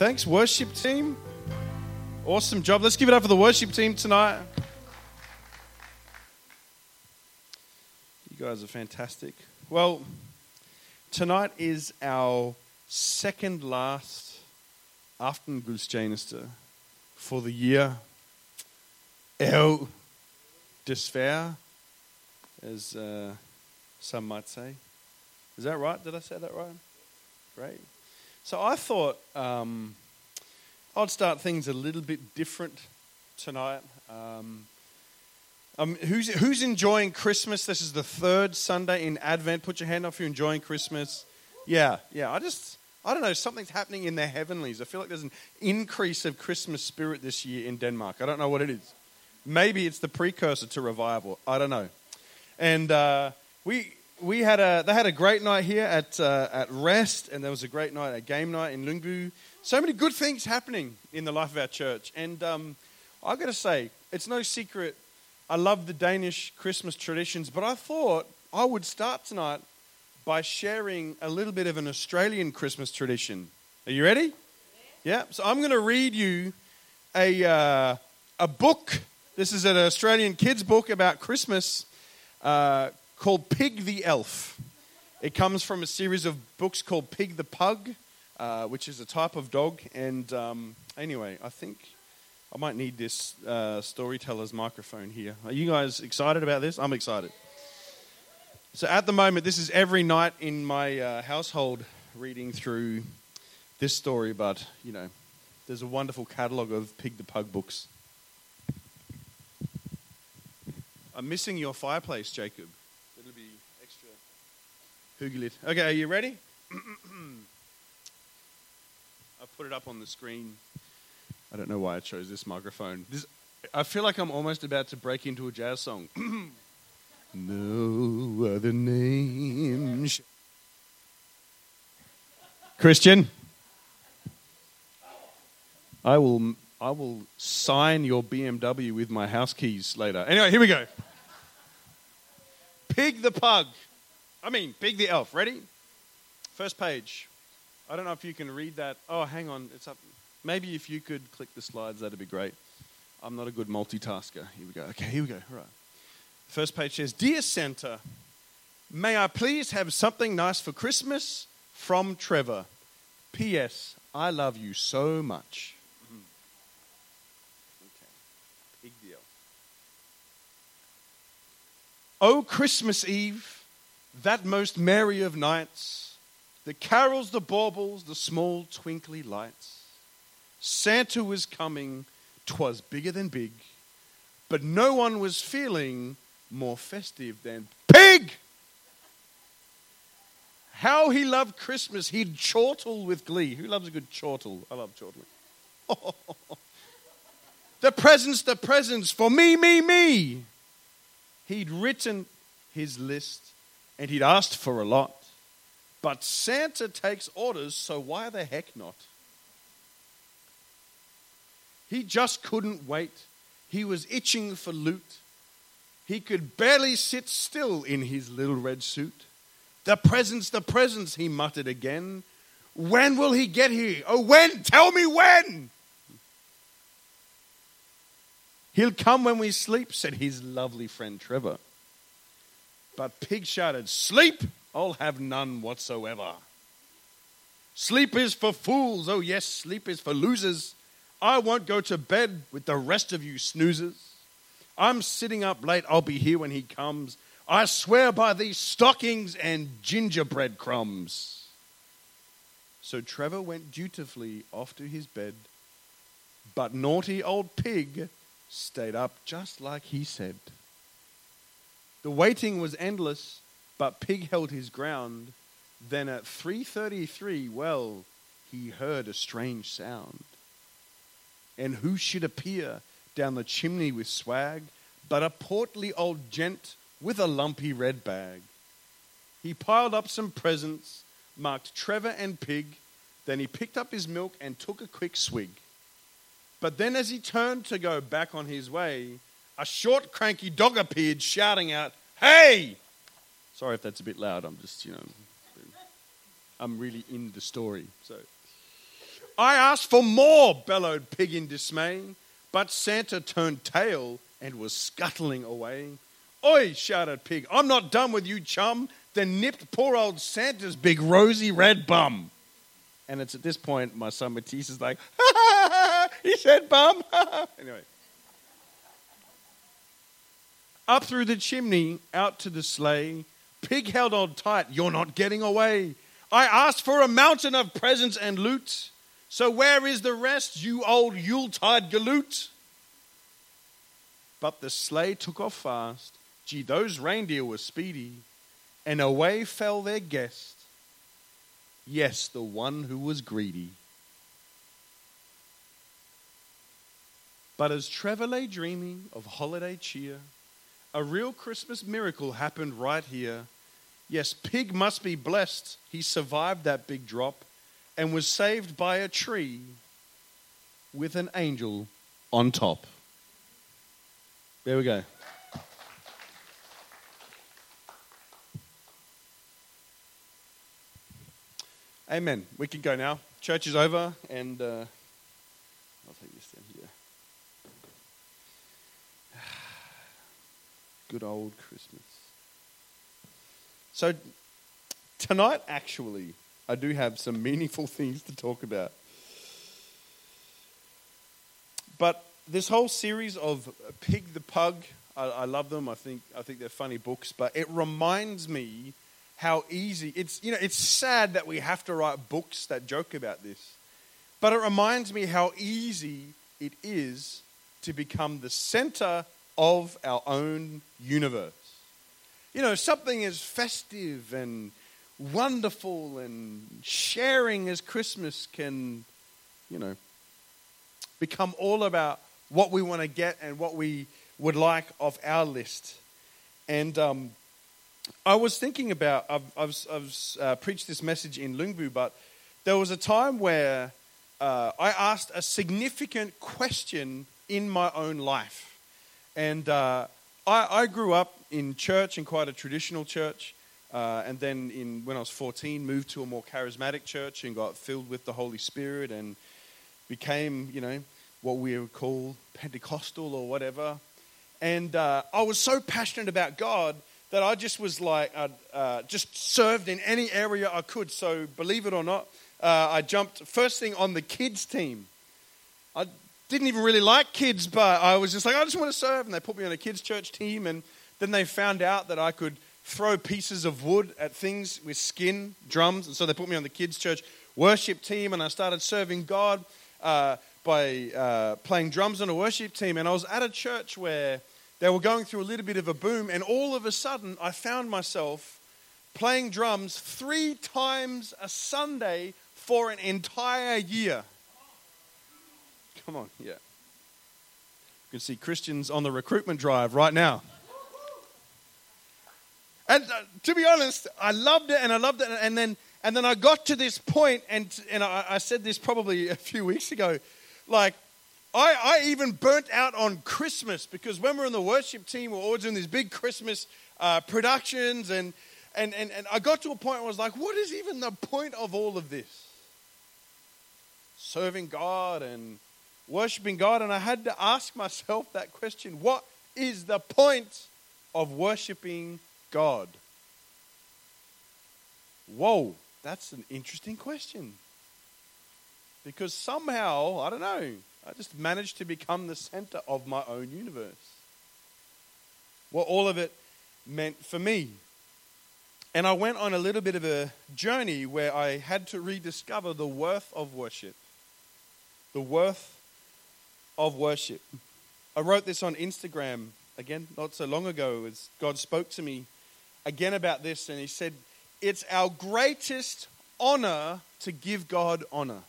Thanks, worship team. Awesome job. Let's give it up for the worship team tonight. You guys are fantastic. Well, tonight is our second last aftengudstjeneste for the year. El despair, as uh, some might say. Is that right? Did I say that right? Great. So I thought um, I'd start things a little bit different tonight. Um, um, who's, who's enjoying Christmas? This is the third Sunday in Advent. Put your hand up if you're enjoying Christmas. Yeah, yeah. I just, I don't know, something's happening in the heavenlies. I feel like there's an increase of Christmas spirit this year in Denmark. I don't know what it is. Maybe it's the precursor to revival. I don't know. And uh, we, we had a, they had a great night here at, uh, at Rest, and there was a great night at Game Night in Lyngby. So many good things happening in the life of our church. And um, I've got to say, it's no secret, I love the Danish Christmas traditions, but I thought I would start tonight by sharing a little bit of an Australian Christmas tradition. Are you ready? Yeah. So I'm going to read you a, uh, a book. This is an Australian kids' book about Christmas uh, called Pig the Elf. It comes from a series of books called Pig the Pug, uh, which is a type of dog. And um, anyway, I think I might need this uh, storyteller's microphone here. Are you guys excited about this? I'm excited. So at the moment, this is every night in my uh, household reading through this story, but you know, there's a wonderful catalogue of Pig the Pug books. I'm missing your fireplace, Jacob. Okay, are you ready? I've put it up on the screen. I don't know why I chose this microphone. This, I feel like I'm almost about to break into a jazz song. no other name. Christian, I will, I will sign your BMW with my house keys later. Anyway, here we go. Pig the Pug. I mean, Pig the Elf. Ready? First page. I don't know if you can read that. Oh, hang on. It's up. Maybe if you could click the slides, that'd be great. I'm not a good multitasker. Here we go. Okay, here we go. All right. First page says Dear Santa, may I please have something nice for Christmas from Trevor? P.S. I love you so much. Mhm. Okay. Big deal. Oh, Christmas Eve, that most merry of nights, the carols, the baubles, the small twinkly lights. Santa was coming, 'twas bigger than big, but no one was feeling more festive than Pig! How he loved Christmas, he'd chortle with glee. Who loves a good chortle? I love chortling. the presents, the presents for me, me, me. He'd written his list and he'd asked for a lot. But Santa takes orders, so why the heck not? He just couldn't wait. He was itching for loot. He could barely sit still in his little red suit. The presents, the presents, he muttered again. When will he get here? Oh, when? Tell me when! He'll come when we sleep, said his lovely friend Trevor. But Pig shouted, Sleep? I'll have none whatsoever. Sleep is for fools. Oh, yes, sleep is for losers. I won't go to bed with the rest of you snoozers. I'm sitting up late. I'll be here when he comes. I swear by these stockings and gingerbread crumbs. So Trevor went dutifully off to his bed, but naughty old pig stayed up just like he said. The waiting was endless, but Pig held his ground. Then at 3:33, well, he heard a strange sound. And who should appear down the chimney with swag but a portly old gent with a lumpy red bag? He piled up some presents, marked Trevor and Pig, then he picked up his milk and took a quick swig. But then as he turned to go back on his way, a short, cranky dog appeared, shouting out, Hey! Sorry if that's a bit loud. I'm just, you know, I'm really in the story. So, I asked for more, bellowed Pig in dismay. But Santa turned tail and was scuttling away. Oi, shouted Pig, I'm not done with you, chum. Then nipped poor old Santa's big rosy red bum. And it's at this point my son Matisse is like, ha, ha, ha, he said bum. anyway. Up through the chimney, out to the sleigh. Pig held on tight, you're not getting away. I asked for a mountain of presents and loot. So where is the rest, you old Yuletide galoot? But the sleigh took off fast. Gee, those reindeer were speedy. And away fell their guest. Yes, the one who was greedy. But as Trevor lay dreaming of holiday cheer, a real Christmas miracle happened right here. Yes, Pig must be blessed. He survived that big drop and was saved by a tree with an angel on top. There we go. Amen. We can go now. Church is over, and uh, I'll take this down here. Good old Christmas. So, tonight, actually, I do have some meaningful things to talk about. But this whole series of Pig the Pug, I, I love them. I think, I think they're funny books, but it reminds me how easy it's you know it's sad that we have to write books that joke about this but it reminds me how easy it is to become the center of our own universe you know something as festive and wonderful and sharing as christmas can you know become all about what we want to get and what we would like off our list and um, I was thinking about, I've, I've, I've uh, preached this message in Lyngby, but there was a time where uh, I asked a significant question in my own life. And uh, I, I, grew up in church, in quite a traditional church. Uh, and then in, when I was 14, moved to a more charismatic church and got filled with the Holy Spirit and became, you know, what we would call Pentecostal or whatever. And uh, I was so passionate about God that I just was like, I uh, just served in any area I could. So, believe it or not, uh, I jumped first thing on the kids' team. I didn't even really like kids, but I was just like, I just want to serve. And they put me on a kids' church team. And then they found out that I could throw pieces of wood at things with skin, drums. And so they put me on the kids' church worship team. And I started serving God uh, by uh, playing drums on a worship team. And I was at a church where they were going through a little bit of a boom, and all of a sudden, I found myself playing drums three times a Sunday for an entire year. Come on, yeah. You can see Christians on the recruitment drive right now. And uh, to be honest, I loved it and I loved it. And then, and then I got to this point, and, and I, I said this probably a few weeks ago like, I, I even burnt out on Christmas because when we're in the worship team, we're always doing these big Christmas uh, productions. And, and, and, and I got to a point where I was like, what is even the point of all of this? Serving God and worshiping God. And I had to ask myself that question what is the point of worshiping God? Whoa, that's an interesting question. Because somehow, I don't know, I just managed to become the center of my own universe. What all of it meant for me. And I went on a little bit of a journey where I had to rediscover the worth of worship. The worth of worship. I wrote this on Instagram again not so long ago as God spoke to me again about this and he said it's our greatest honor to give God honor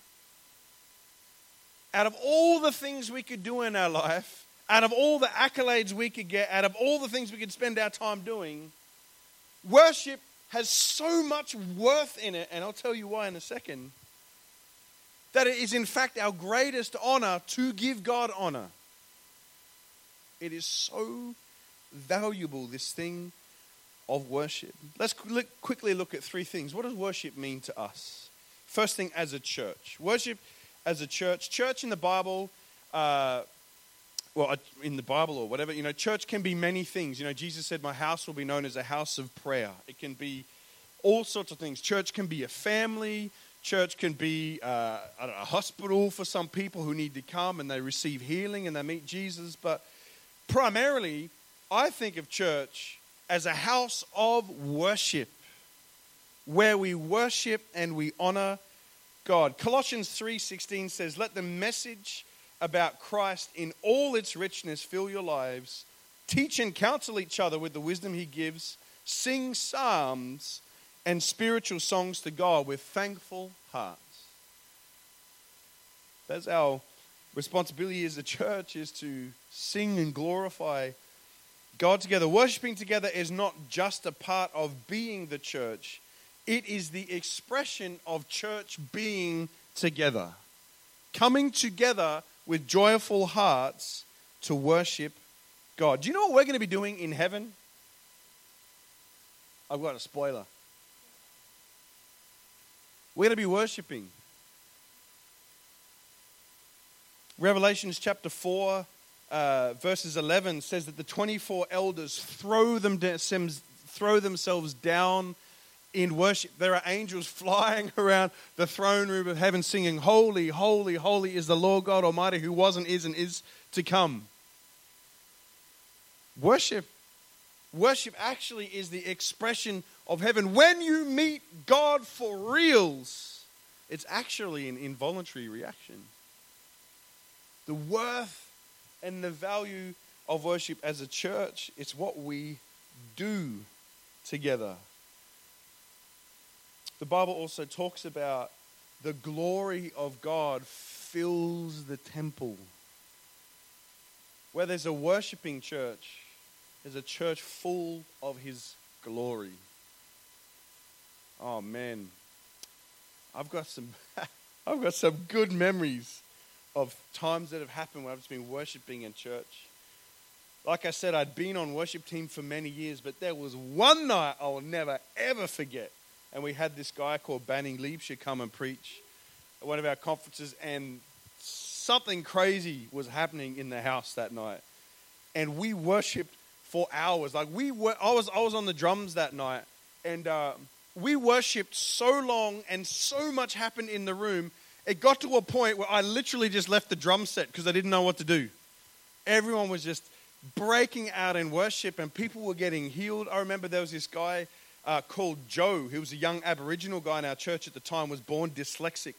out of all the things we could do in our life, out of all the accolades we could get, out of all the things we could spend our time doing, worship has so much worth in it, and I'll tell you why in a second, that it is in fact our greatest honor to give God honor. It is so valuable, this thing of worship. Let's quickly look at three things. What does worship mean to us? First thing, as a church, worship as a church. Church in the Bible, uh, well, uh, in the Bible or whatever, you know, church can be many things. You know, Jesus said, My house will be known as a house of prayer. It can be all sorts of things. Church can be a family. Church can be uh, a hospital for some people who need to come and they receive healing and they meet Jesus. But primarily, I think of church as a house of worship where we worship and we honor God. Colossians 3:16 says, "Let the message about Christ in all its richness fill your lives. Teach and counsel each other with the wisdom he gives. Sing psalms and spiritual songs to God with thankful hearts." That's our responsibility as a church is to sing and glorify God together. Worshipping together is not just a part of being the church, it is the expression of church being together. Coming together with joyful hearts to worship God. Do you know what we're going to be doing in heaven? I've got a spoiler. We're going to be worshiping. Revelations chapter 4, uh, verses 11 says that the 24 elders throw, them throw themselves down in worship. There are angels flying around the throne room of heaven singing, Holy, holy, holy is the Lord God Almighty who was and is and is to come. Worship. Worship actually is the expression of heaven. When you meet God for reals, it's actually an involuntary reaction. The worth and the value of worship as a church, it's what we do together. The Bible also talks about the glory of God fills the temple. Where there's a worshiping church, there's a church full of His glory. Oh man, I've got some, I've got some good memories of times that have happened when I've just been worshiping in church. Like I said, I'd been on worship team for many years, but there was one night I will never ever forget and we had this guy called Banning Liebscher come and preach at one of our conferences, and something crazy was happening in the house that night, and we worshipped for hours. Like we were, I was I was on the drums that night, and uh, we worshipped so long, and so much happened in the room. It got to a point where I literally just left the drum set because I didn't know what to do. Everyone was just breaking out in worship, and people were getting healed. I remember there was this guy uh, called Joe, who was a young Aboriginal guy in our church at the time, was born dyslexic.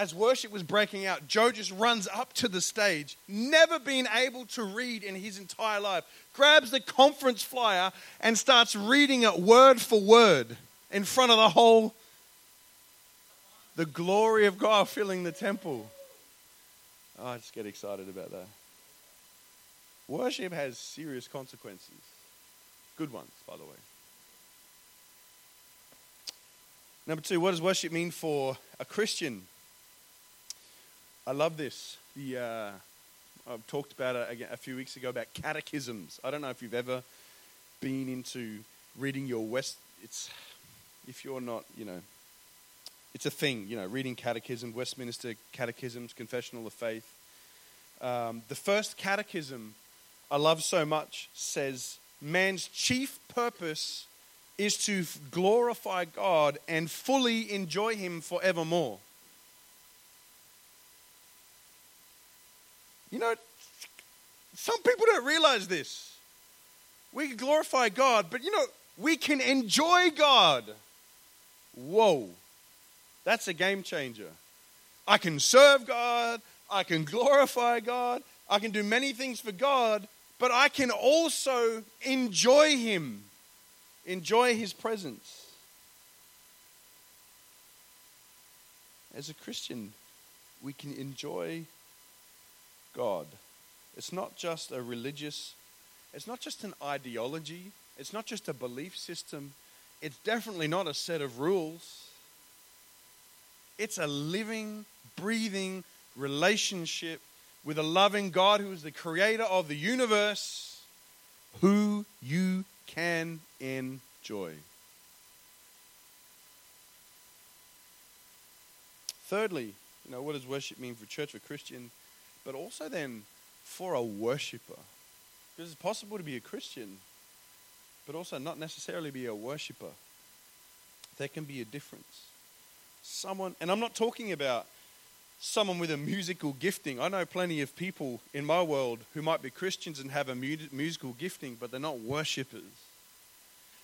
As worship was breaking out, Joe just runs up to the stage, never been able to read in his entire life, grabs the conference flyer and starts reading it word for word in front of the whole, the glory of God filling the temple. Oh, I just get excited about that. Worship has serious consequences. Good ones, by the way. Number two, what does worship mean for a Christian? I love this. The, uh, I've talked about it a few weeks ago about catechisms. I don't know if you've ever been into reading your West. It's if you're not, you know, it's a thing. You know, reading catechism, Westminster catechisms, confessional of faith. Um, the first catechism I love so much says man's chief purpose is to glorify God and fully enjoy Him forevermore. You know, some people don't realize this. We can glorify God, but you know, we can enjoy God. Whoa, that's a game changer. I can serve God, I can glorify God, I can do many things for God, but I can also enjoy Him enjoy his presence. As a Christian, we can enjoy God. It's not just a religious, it's not just an ideology, it's not just a belief system, it's definitely not a set of rules. It's a living, breathing relationship with a loving God who is the creator of the universe, who you can enjoy. Thirdly, You know, what does worship mean for church, for Christian, but also then for a worshiper? Because it's possible to be a Christian, but also not necessarily be a worshiper. There can be a difference. Someone, and I'm not talking about someone with a musical gifting. I know plenty of people in my world who might be Christians and have a musical gifting, but they're not worshippers.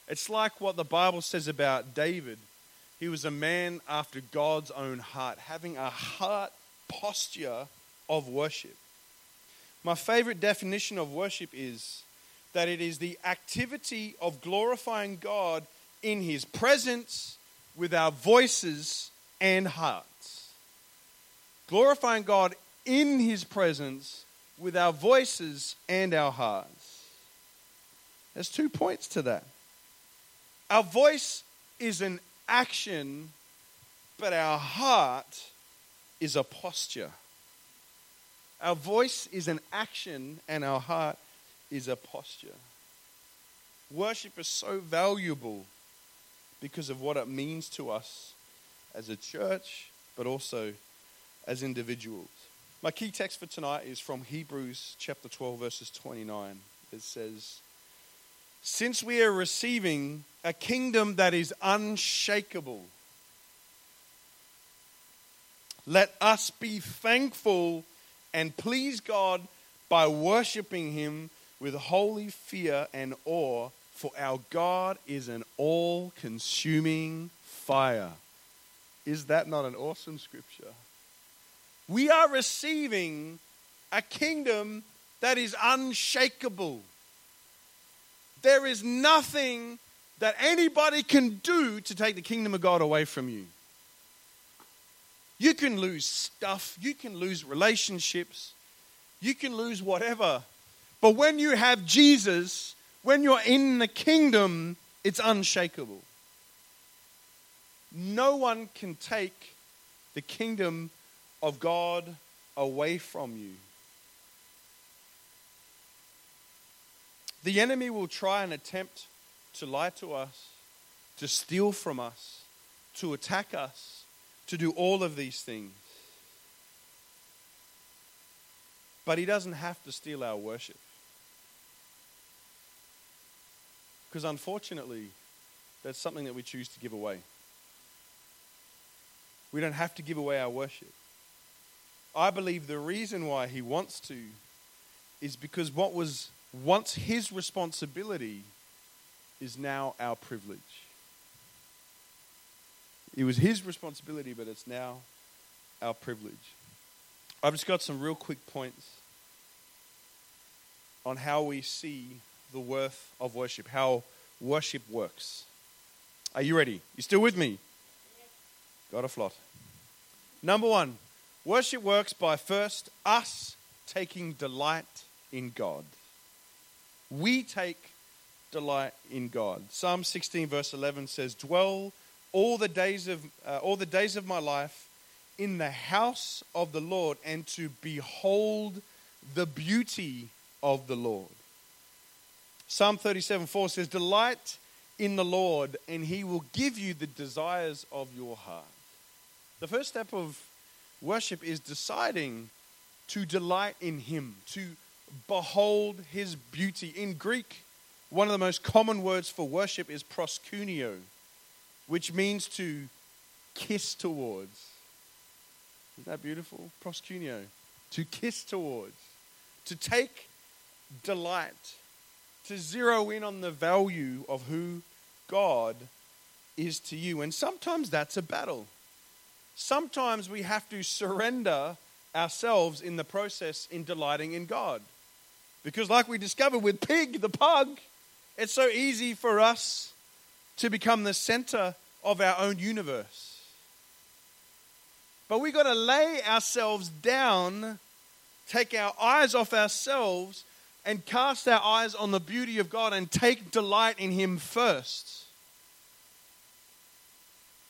It's like what the Bible says about David. He was a man after God's own heart, having a heart posture of worship. My favorite definition of worship is that it is the activity of glorifying God in His presence with our voices and hearts. Glorifying God in His presence with our voices and our hearts. There's two points to that. Our voice is an action, but our heart is a posture. Our voice is an action, and our heart is a posture. Worship is so valuable because of what it means to us as a church, but also as individuals. My key text for tonight is from Hebrews chapter 12, verses 29. It says, Since we are receiving a kingdom that is unshakable, let us be thankful and please God by worshiping Him with holy fear and awe, for our God is an all consuming fire. Is that not an awesome scripture? We are receiving a kingdom that is unshakable. There is nothing that anybody can do to take the kingdom of God away from you. You can lose stuff, you can lose relationships, you can lose whatever. But when you have Jesus, when you're in the kingdom, it's unshakable. No one can take the kingdom of God away from you. The enemy will try and attempt to lie to us, to steal from us, to attack us, to do all of these things. But he doesn't have to steal our worship. Because unfortunately, that's something that we choose to give away. We don't have to give away our worship. I believe the reason why he wants to is because what was once his responsibility is now our privilege. It was his responsibility, but it's now our privilege. I've just got some real quick points on how we see the worth of worship, how worship works. Are you ready? You still with me? Got a flot. Number one, worship works by first us taking delight in God. We take delight in God. Psalm 16, verse 11 says, Dwell all the days of, uh, all the days of my life in the house of the Lord and to behold the beauty of the Lord. Psalm 37 4 says, Delight in the Lord, and he will give you the desires of your heart. The first step of worship is deciding to delight in him, to behold his beauty. In Greek, one of the most common words for worship is proskuneo, which means to kiss towards. Isn't that beautiful? Proskuneo. To kiss towards. To take delight. To zero in on the value of who God is to you. And sometimes that's a battle. Sometimes we have to surrender ourselves in the process in delighting in God. Because, like we discovered with Pig the pug, it's so easy for us to become the center of our own universe. But we've got to lay ourselves down, take our eyes off ourselves, and cast our eyes on the beauty of God and take delight in Him first.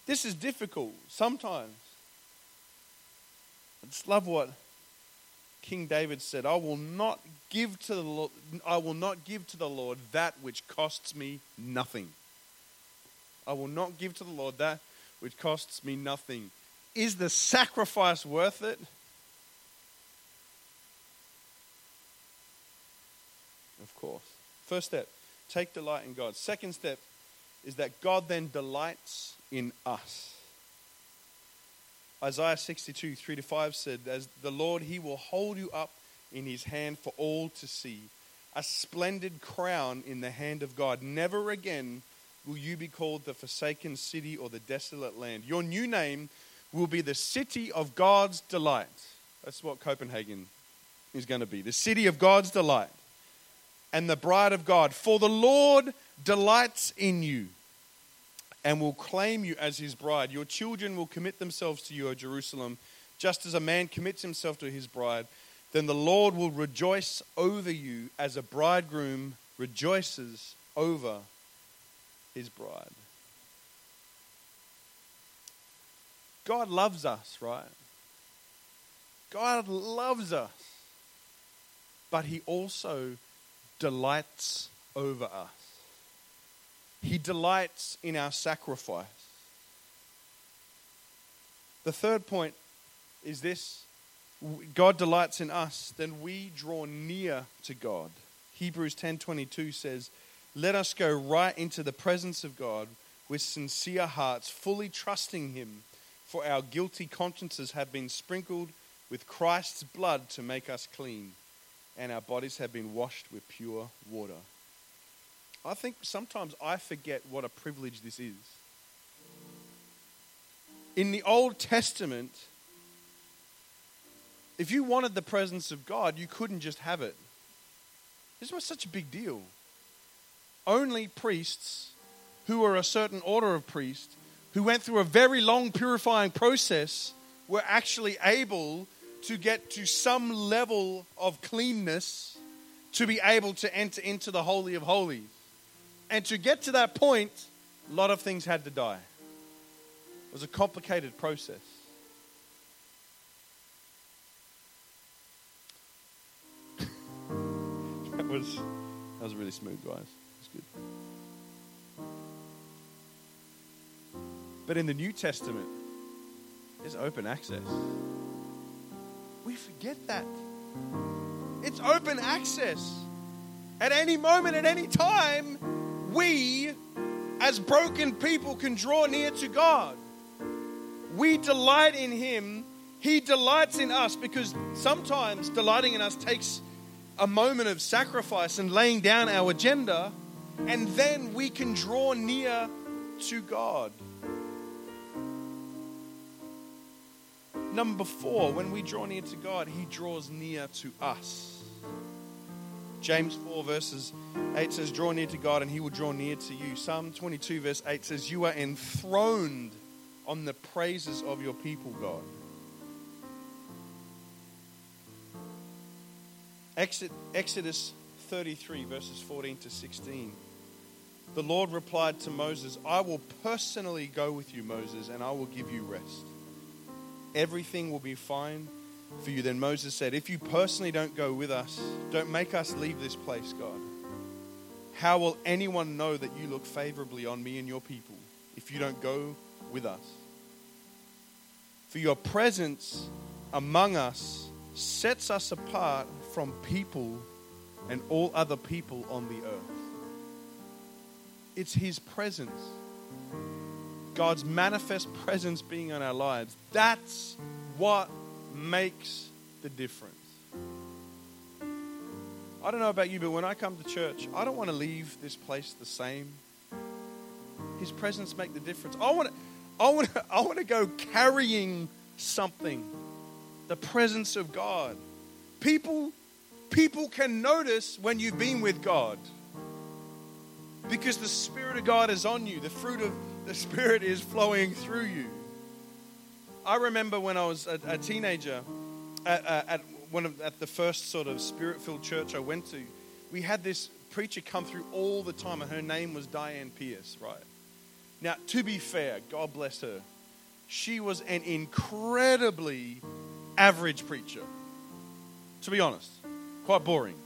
This is difficult sometimes. I just love what King David said, I will not give to the Lord, I will not give to the Lord that which costs me nothing. I will not give to the Lord that which costs me nothing. is the sacrifice worth it? Of course. First step, take delight in God. Second step is that God then delights in us. Isaiah 62, 3 to 5 said, As the Lord, he will hold you up in his hand for all to see, a splendid crown in the hand of God. Never again will you be called the forsaken city or the desolate land. Your new name will be the city of God's delight. That's what Copenhagen is going to be the city of God's delight and the bride of God. For the Lord delights in you and will claim you as his bride. Your children will commit themselves to you, O Jerusalem, just as a man commits himself to his bride. Then the Lord will rejoice over you as a bridegroom rejoices over his bride. God loves us, right? God loves us. But he also delights over us. He delights in our sacrifice. The third point is this God delights in us, then we draw near to God. Hebrews 10:22 says, "Let us go right into the presence of God with sincere hearts, fully trusting him, for our guilty consciences have been sprinkled with Christ's blood to make us clean, and our bodies have been washed with pure water." I think sometimes I forget what a privilege this is. In the Old Testament, if you wanted the presence of God, you couldn't just have it. This was such a big deal. Only priests who were a certain order of priest, who went through a very long purifying process, were actually able to get to some level of cleanness to be able to enter into the Holy of Holies. And to get to that point, a lot of things had to die. It was a complicated process. that was that was really smooth, guys. But in the New Testament, there's open access. We forget that. It's open access. At any moment, at any time, we, as broken people, can draw near to God. We delight in Him. He delights in us because sometimes delighting in us takes a moment of sacrifice and laying down our agenda, and then we can draw near to God. Number four, when we draw near to God, He draws near to us. James 4, verses 8 says, Draw near to God, and he will draw near to you. Psalm 22, verse 8 says, You are enthroned on the praises of your people, God. Exodus 33, verses 14 to 16. The Lord replied to Moses, I will personally go with you, Moses, and I will give you rest. Everything will be fine for you. Then Moses said, If you personally don't go with us, don't make us leave this place, God. How will anyone know that you look favorably on me and your people if you don't go with us? For your presence among us sets us apart from people and all other people on the earth. It's His presence, God's manifest presence being on our lives. That's what makes the difference. I don't know about you, but when I come to church, I don't want to leave this place the same. His presence make the difference. I want to, I want to, I want to go carrying something. The presence of God. People, people can notice when you've been with God. Because the Spirit of God is on you. The fruit of the Spirit is flowing through you. I remember when I was a, a teenager at, uh, at, one of, at the first sort of spirit filled church I went to, we had this preacher come through all the time, and her name was Diane Pierce, right? Now, to be fair, God bless her, she was an incredibly average preacher. To be honest, quite boring.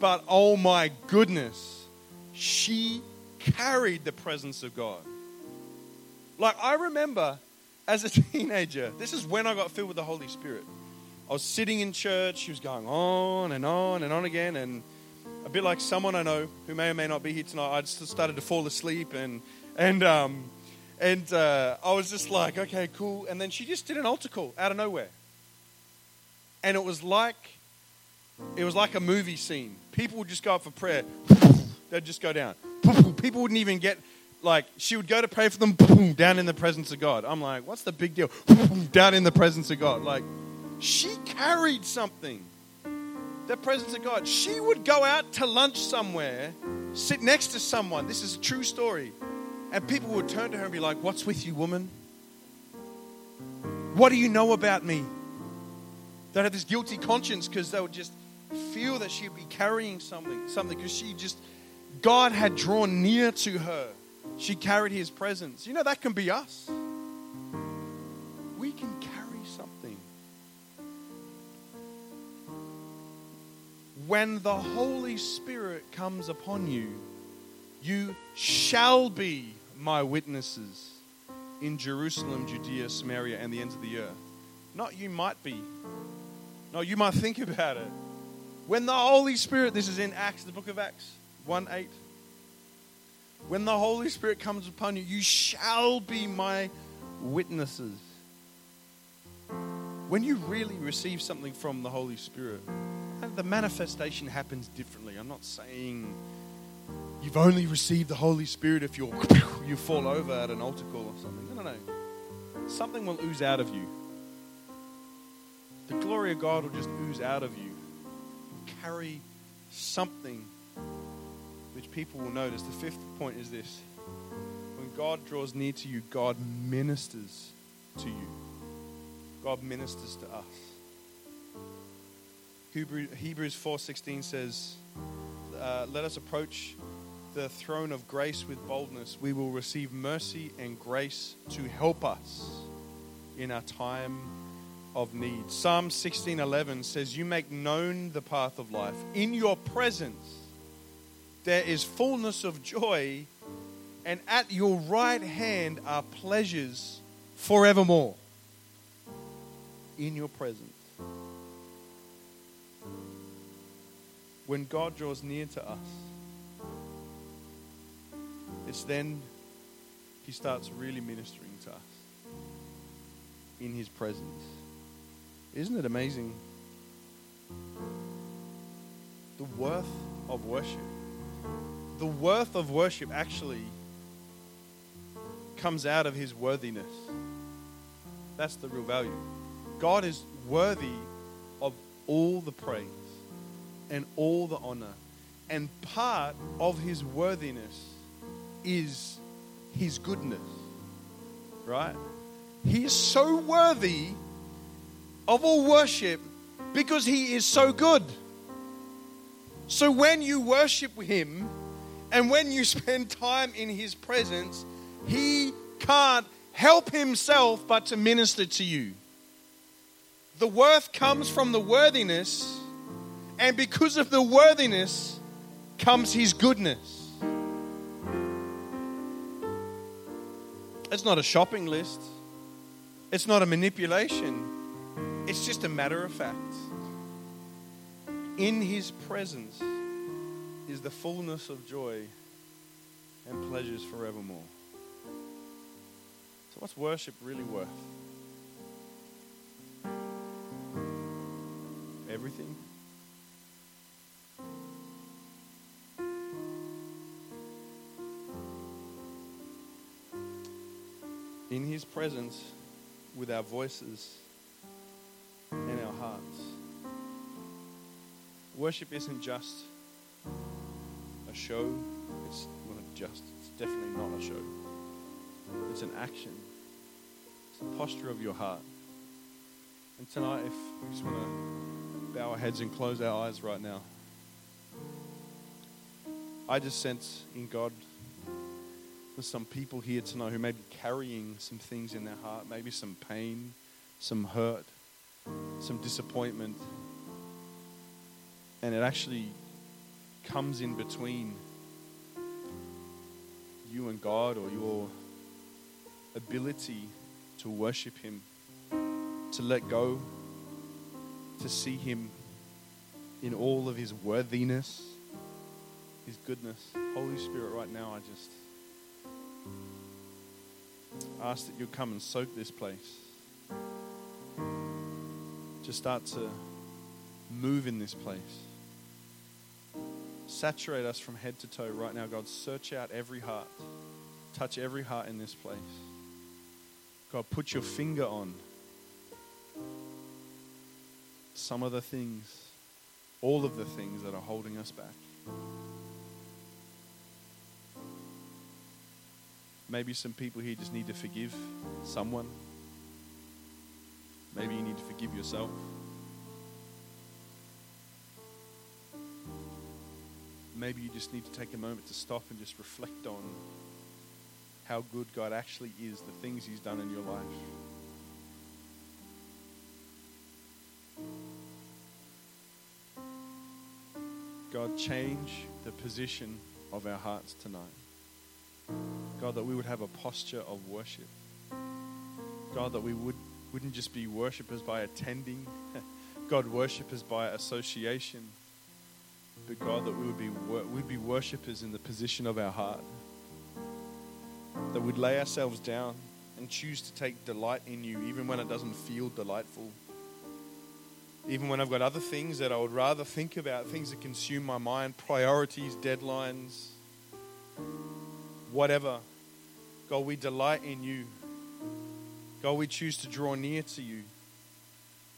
But oh my goodness, she carried the presence of God. Like, I remember as a teenager, this is when I got filled with the Holy Spirit. I was sitting in church, she was going on and on and on again, and a bit like someone I know who may or may not be here tonight, I just started to fall asleep, and and um, and uh, I was just like, okay, cool. And then she just did an altar call out of nowhere, and it was like it was like a movie scene. People would just go up for prayer, they'd just go down. People wouldn't even get like she would go to pray for them down in the presence of God. I'm like, what's the big deal? down in the presence of God, like she carried something. The presence of God. She would go out to lunch somewhere, sit next to someone. This is a true story. And people would turn to her and be like, What's with you, woman? What do you know about me? They had this guilty conscience because they would just feel that she'd be carrying something, something because she just, God had drawn near to her. She carried his presence. You know, that can be us. We can carry something. When the Holy Spirit comes upon you, you shall be my witnesses in Jerusalem, Judea, Samaria, and the ends of the earth. Not you might be. No, you might think about it. When the Holy Spirit, this is in Acts, the book of Acts 1 8. When the Holy Spirit comes upon you, you shall be my witnesses. When you really receive something from the Holy Spirit, the manifestation happens differently. I'm not saying you've only received the Holy Spirit if you're you fall over at an altar call or something. No, no, no. Something will ooze out of you. The glory of God will just ooze out of you. Carry something which people will notice. The fifth point is this when God draws near to you, God ministers to you. God ministers to us. Hebrews 4:16 says, uh, "Let us approach the throne of grace with boldness. We will receive mercy and grace to help us in our time of need." Psalm 16:11 says, "You make known the path of life. In your presence there is fullness of joy, and at your right hand are pleasures forevermore." In your presence. when God draws near to us, it's then He starts really ministering to us in His presence. Isn't it amazing? The worth of worship. The worth of worship actually comes out of His worthiness. That's the real value. God is worthy of all the praise and all the honor. And part of his worthiness is his goodness. Right? He is so worthy of all worship because he is so good. So when you worship him and when you spend time in his presence, he can't help himself but to minister to you. The worth comes from the worthiness and because of the worthiness comes his goodness. It's not a shopping list, it's not a manipulation, it's just a matter of fact. In his presence is the fullness of joy and pleasures forevermore. So, what's worship really worth? Everything. in His presence with our voices hearts. Worship isn't just a show. It's not just, it's definitely not a show. It's an action. It's a posture of your heart. And tonight, if we just want to bow our heads and close our eyes right now, I just sense in God there's some people here tonight who may be carrying some things in their heart, maybe some pain, some hurt, some disappointment. And it actually comes in between you and God or your ability to worship Him, to let go, to see Him in all of His worthiness, His goodness. Holy Spirit, right now, I just ask that you come and soak this place. Just start to move in this place. Saturate us from head to toe right now, God. Search out every heart. Touch every heart in this place. God, put your finger on some of the things, all of the things that are holding us back. Maybe some people here just need to forgive someone. Maybe you need to forgive yourself. Maybe you just need to take a moment to stop and just reflect on how good God actually is, the things He's done in your life. God, change the position of our hearts tonight. God, that we would have a posture of worship. God, that we would, wouldn't just be worshippers by attending, God, worshippers by association, but God, that we would be, we'd be worshippers in the position of our heart. That we'd lay ourselves down and choose to take delight in you, even when it doesn't feel delightful. Even when I've got other things that I would rather think about, things that consume my mind, priorities, deadlines, whatever. God, we delight in you. God, we choose to draw near to you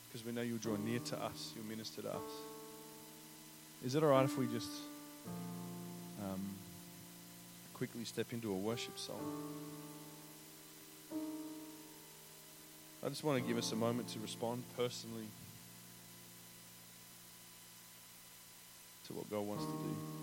because we know you'll draw near to us, you'll minister to us. Is it all right if we just um, quickly step into a worship song? I just want to give us a moment to respond personally to what God wants to do.